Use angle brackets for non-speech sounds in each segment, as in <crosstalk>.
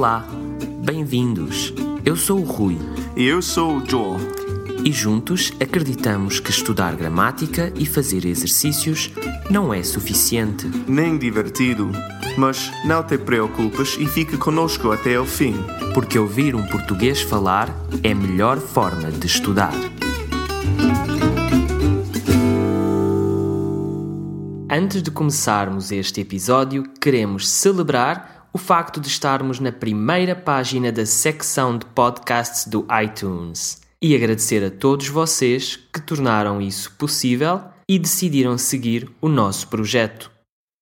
Olá, bem-vindos. Eu sou o Rui. E eu sou o Joel. E juntos acreditamos que estudar gramática e fazer exercícios não é suficiente. Nem divertido. Mas não te preocupes e fica conosco até o fim. Porque ouvir um português falar é a melhor forma de estudar. Antes de começarmos este episódio, queremos celebrar o facto de estarmos na primeira página da secção de podcasts do iTunes e agradecer a todos vocês que tornaram isso possível e decidiram seguir o nosso projeto.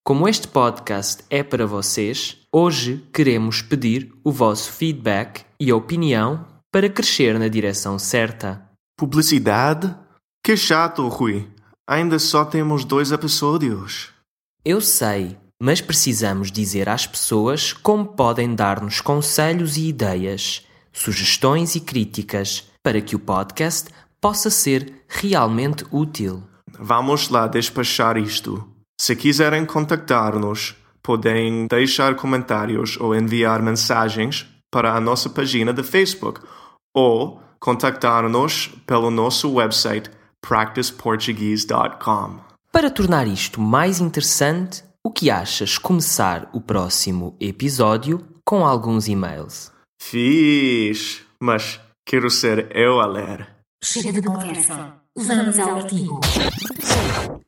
Como este podcast é para vocês, hoje queremos pedir o vosso feedback e opinião para crescer na direção certa. Publicidade? Que chato, Rui. Ainda só temos dois episódios. Eu sei, mas precisamos dizer às pessoas como podem dar-nos conselhos e ideias, sugestões e críticas para que o podcast possa ser realmente útil. Vamos lá despachar isto. Se quiserem contactar-nos, podem deixar comentários ou enviar mensagens para a nossa página de Facebook ou contactar-nos pelo nosso website practiceportuguese.com. Para tornar isto mais interessante, o que achas começar o próximo episódio com alguns e-mails? Fiz, mas quero ser eu a ler. Chega de conversa. Vamos ao artigo.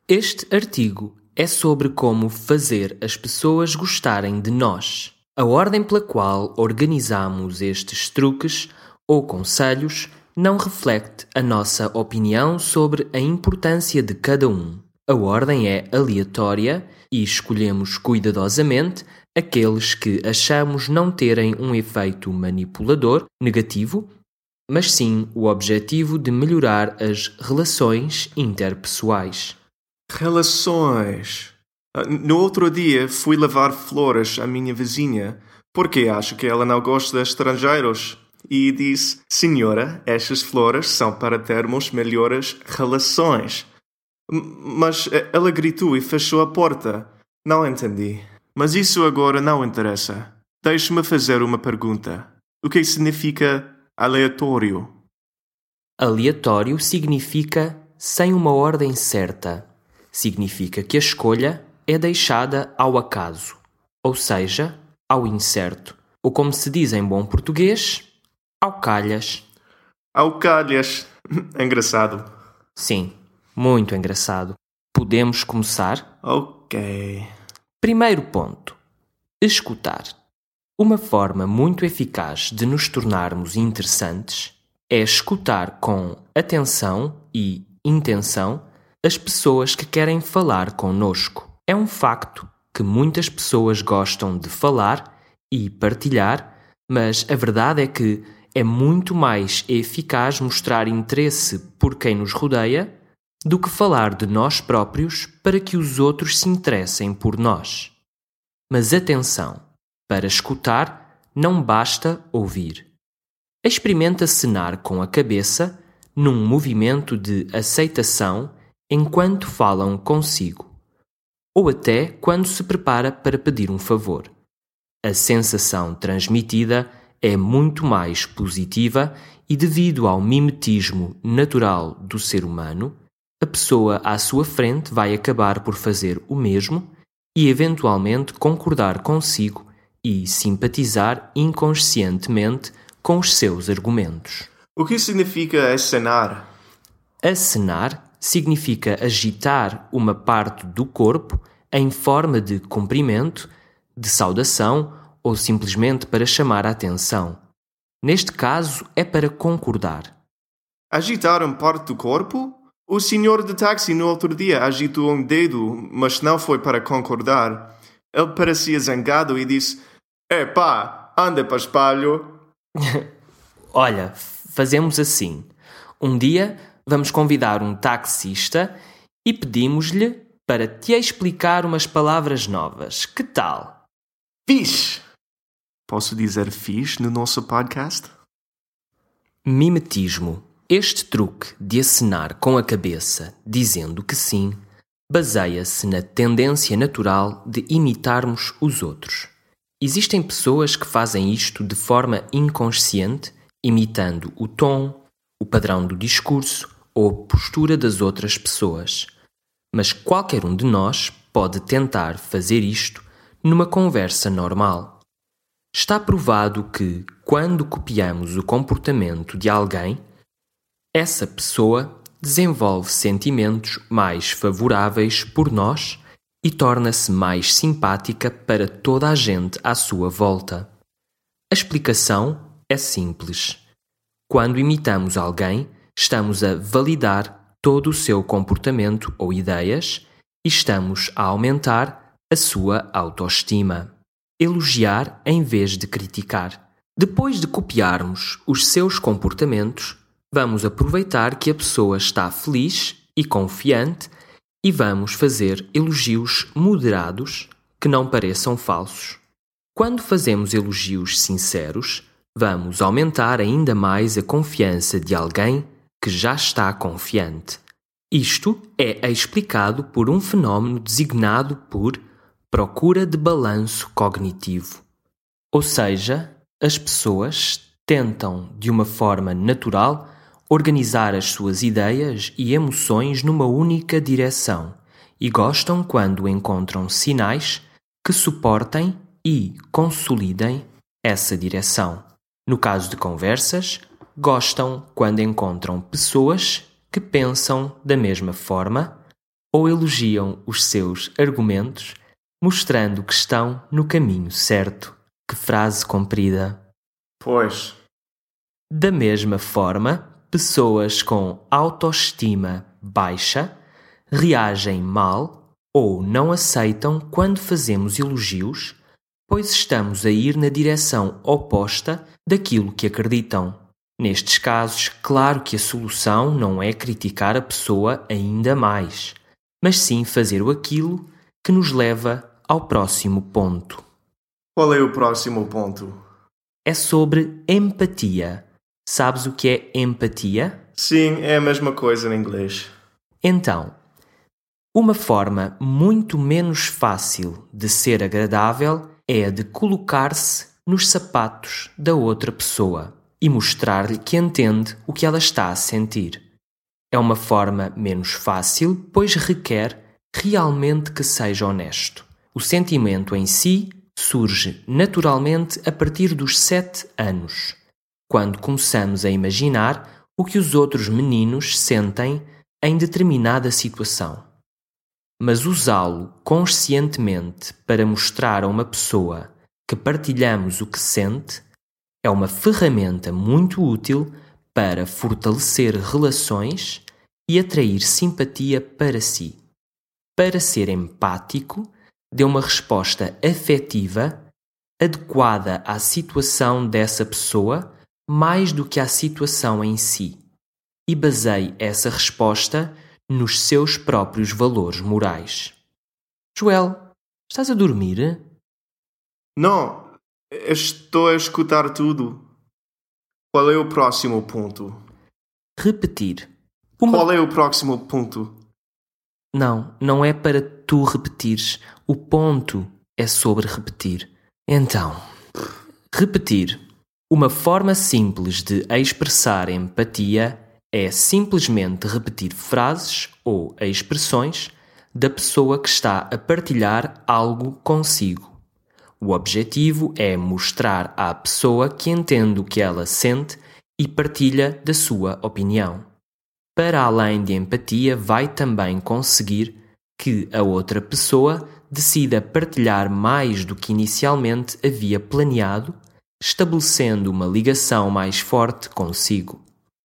Este artigo é sobre como fazer as pessoas gostarem de nós. A ordem pela qual organizamos estes truques ou conselhos não reflete a nossa opinião sobre a importância de cada um. A ordem é aleatória e escolhemos cuidadosamente aqueles que achamos não terem um efeito manipulador negativo, mas sim o objetivo de melhorar as relações interpessoais. Relações. Ah, No outro dia fui levar flores à minha vizinha porque acho que ela não gosta de estrangeiros. E disse: Senhora, estas flores são para termos melhores relações. Mas eh, ela gritou e fechou a porta. Não entendi. Mas isso agora não interessa. Deixe-me fazer uma pergunta. O que significa aleatório? Aleatório significa sem uma ordem certa. Significa que a escolha é deixada ao acaso, ou seja, ao incerto. Ou como se diz em bom português, ao calhas. Ao calhas. <laughs> Engraçado. Sim, muito engraçado. Podemos começar? Ok. Primeiro ponto: escutar. Uma forma muito eficaz de nos tornarmos interessantes é escutar com atenção e intenção as pessoas que querem falar conosco. É um facto que muitas pessoas gostam de falar e partilhar, mas a verdade é que é muito mais eficaz mostrar interesse por quem nos rodeia do que falar de nós próprios para que os outros se interessem por nós. Mas atenção, para escutar não basta ouvir. Experimenta cenar com a cabeça num movimento de aceitação enquanto falam consigo, ou até quando se prepara para pedir um favor. A sensação transmitida é muito mais positiva e, devido ao mimetismo natural do ser humano, a pessoa à sua frente vai acabar por fazer o mesmo e, eventualmente, concordar consigo e simpatizar inconscientemente com os seus argumentos. O que significa acenar? Acenar significa agitar uma parte do corpo em forma de cumprimento, de saudação ou simplesmente para chamar a atenção. Neste caso, é para concordar. Agitar uma parte do corpo? O senhor de táxi no outro dia agitou um dedo, mas não foi para concordar. Ele parecia zangado e disse: Epá, anda para espalho. <laughs> Olha, fazemos assim. Um dia vamos convidar um taxista e pedimos-lhe para te explicar umas palavras novas. Que tal? Fiz! Posso dizer fiz no nosso podcast? Mimetismo. Este truque de acenar com a cabeça, dizendo que sim, baseia-se na tendência natural de imitarmos os outros. Existem pessoas que fazem isto de forma inconsciente, imitando o tom, o padrão do discurso ou a postura das outras pessoas. Mas qualquer um de nós pode tentar fazer isto numa conversa normal. Está provado que, quando copiamos o comportamento de alguém, essa pessoa desenvolve sentimentos mais favoráveis por nós e torna-se mais simpática para toda a gente à sua volta. A explicação é simples. Quando imitamos alguém, estamos a validar todo o seu comportamento ou ideias e estamos a aumentar a sua autoestima. Elogiar em vez de criticar. Depois de copiarmos os seus comportamentos, vamos aproveitar que a pessoa está feliz e confiante e vamos fazer elogios moderados que não pareçam falsos. Quando fazemos elogios sinceros, vamos aumentar ainda mais a confiança de alguém que já está confiante. Isto é explicado por um fenómeno designado por procura de balanço cognitivo. Ou seja, as pessoas tentam, de uma forma natural, organizar as suas ideias e emoções numa única direção e gostam quando encontram sinais que suportem e consolidem essa direção. No caso de conversas, gostam quando encontram pessoas que pensam da mesma forma ou elogiam os seus argumentos, mostrando que estão no caminho certo. Que frase comprida! Pois. Da mesma forma, pessoas com autoestima baixa reagem mal ou não aceitam quando fazemos elogios, pois estamos a ir na direção oposta daquilo que acreditam. Nestes casos, claro que a solução não é criticar a pessoa ainda mais, mas sim fazer aquilo que nos leva ao próximo ponto. Qual é o próximo ponto? É sobre empatia Sabes o que é empatia? Sim, é a mesma coisa em inglês. Então, uma forma muito menos fácil de ser agradável é a de colocar-se nos sapatos da outra pessoa e mostrar-lhe que entende o que ela está a sentir. É uma forma menos fácil, pois requer realmente que seja honesto. O sentimento em si surge naturalmente a partir dos sete anos quando começamos a imaginar o que os outros meninos sentem em determinada situação. Mas usá-lo conscientemente para mostrar a uma pessoa que partilhamos o que sente é uma ferramenta muito útil para fortalecer relações e atrair simpatia para si. Para ser empático, dê uma resposta afetiva adequada à situação dessa pessoa mais do que à situação em si e baseie essa resposta nos seus próprios valores morais. Joel, estás a dormir? Não, estou a escutar tudo. Qual é o próximo ponto? Repetir. Uma... Qual é o próximo ponto? Não, não é para tu repetires. O ponto é sobre repetir. Então, repetir uma forma simples de expressar empatia é simplesmente repetir frases ou expressões da pessoa que está a partilhar algo consigo. O objetivo é mostrar à pessoa que entende o que ela sente e partilha da sua opinião. Para além de empatia, vai também conseguir que a outra pessoa decida partilhar mais do que inicialmente havia planeado estabelecendo uma ligação mais forte consigo.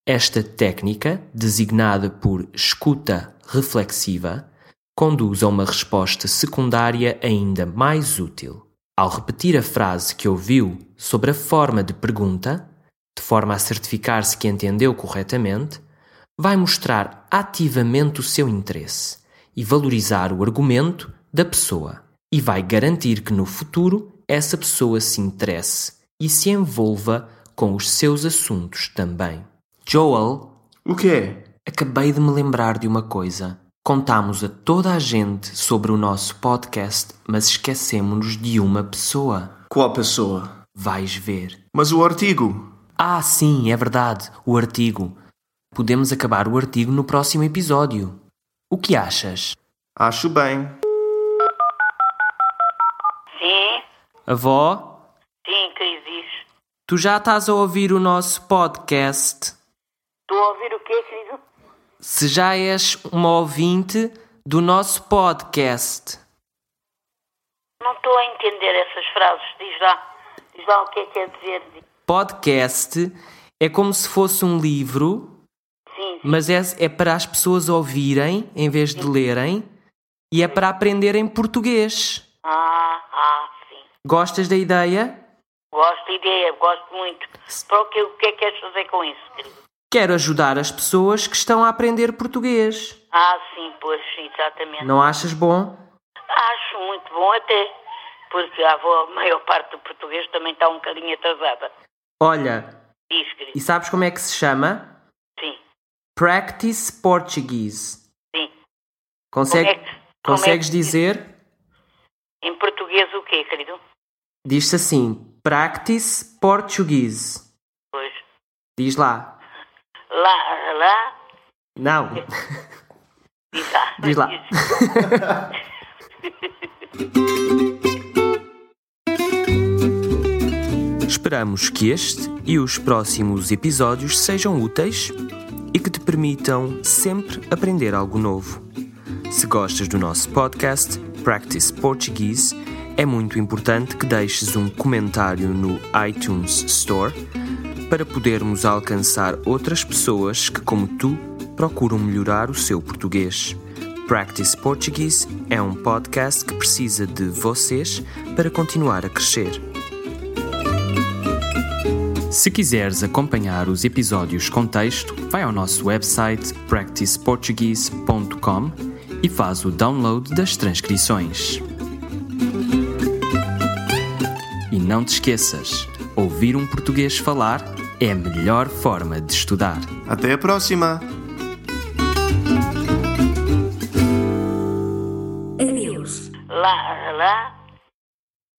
Esta técnica, designada por escuta reflexiva, conduz a uma resposta secundária ainda mais útil. Ao repetir a frase que ouviu sobre a forma de pergunta, de forma a certificar-se que entendeu corretamente, vai mostrar ativamente o seu interesse e valorizar o argumento da pessoa, e vai garantir que no futuro essa pessoa se interesse e se envolva com os seus assuntos também. Joel, o quê? Acabei de me lembrar de uma coisa. Contamos a toda a gente sobre o nosso podcast, mas esquecemos-nos de uma pessoa. Qual pessoa? Vais ver. Mas o artigo? Ah, sim, é verdade, o artigo. Podemos acabar o artigo no próximo episódio. O que achas? Acho bem. Sim, Avó, que? Tu já estás a ouvir o nosso podcast? Estou a ouvir o quê, querido? Se já és uma ouvinte do nosso podcast. Não estou a entender essas frases. Diz lá. Diz lá o que é que quer dizer. Podcast é como se fosse um livro, Sim, sim. mas é, é para as pessoas ouvirem em vez de lerem e é para aprenderem português. Ah, ah, sim. Gostas da ideia? Gosto da ideia, gosto muito. Para o que, o que é que queres fazer com isso, querido? Quero ajudar as pessoas que estão a aprender português. Ah, sim, pois, exatamente. Não achas bom? Acho muito bom até, porque a, avó, a maior parte do português também está um bocadinho atrasada. Olha, Diz, e sabes como é que se chama? Sim, Practice Portuguese. sim. Consegue, é que- consegues é que- dizer? Em português o quê, querido? Diz-se assim: Practice Portuguese. Pois. Diz lá. Lá, lá, Não. diz lá. Diz lá. Esperamos que este e os próximos episódios sejam úteis e que te permitam sempre aprender algo novo. Se gostas do nosso podcast Practice Portuguese, é muito importante que deixes um comentário no iTunes Store para podermos alcançar outras pessoas que, como tu, procuram melhorar o seu português. Practice Portuguese é um podcast que precisa de vocês para continuar a crescer. Se quiseres acompanhar os episódios com texto, vai ao nosso website practiceportuguese.com e faz o download das transcrições. Não te esqueças, ouvir um português falar é a melhor forma de estudar. Até a próxima! Adeus. Lá, lá,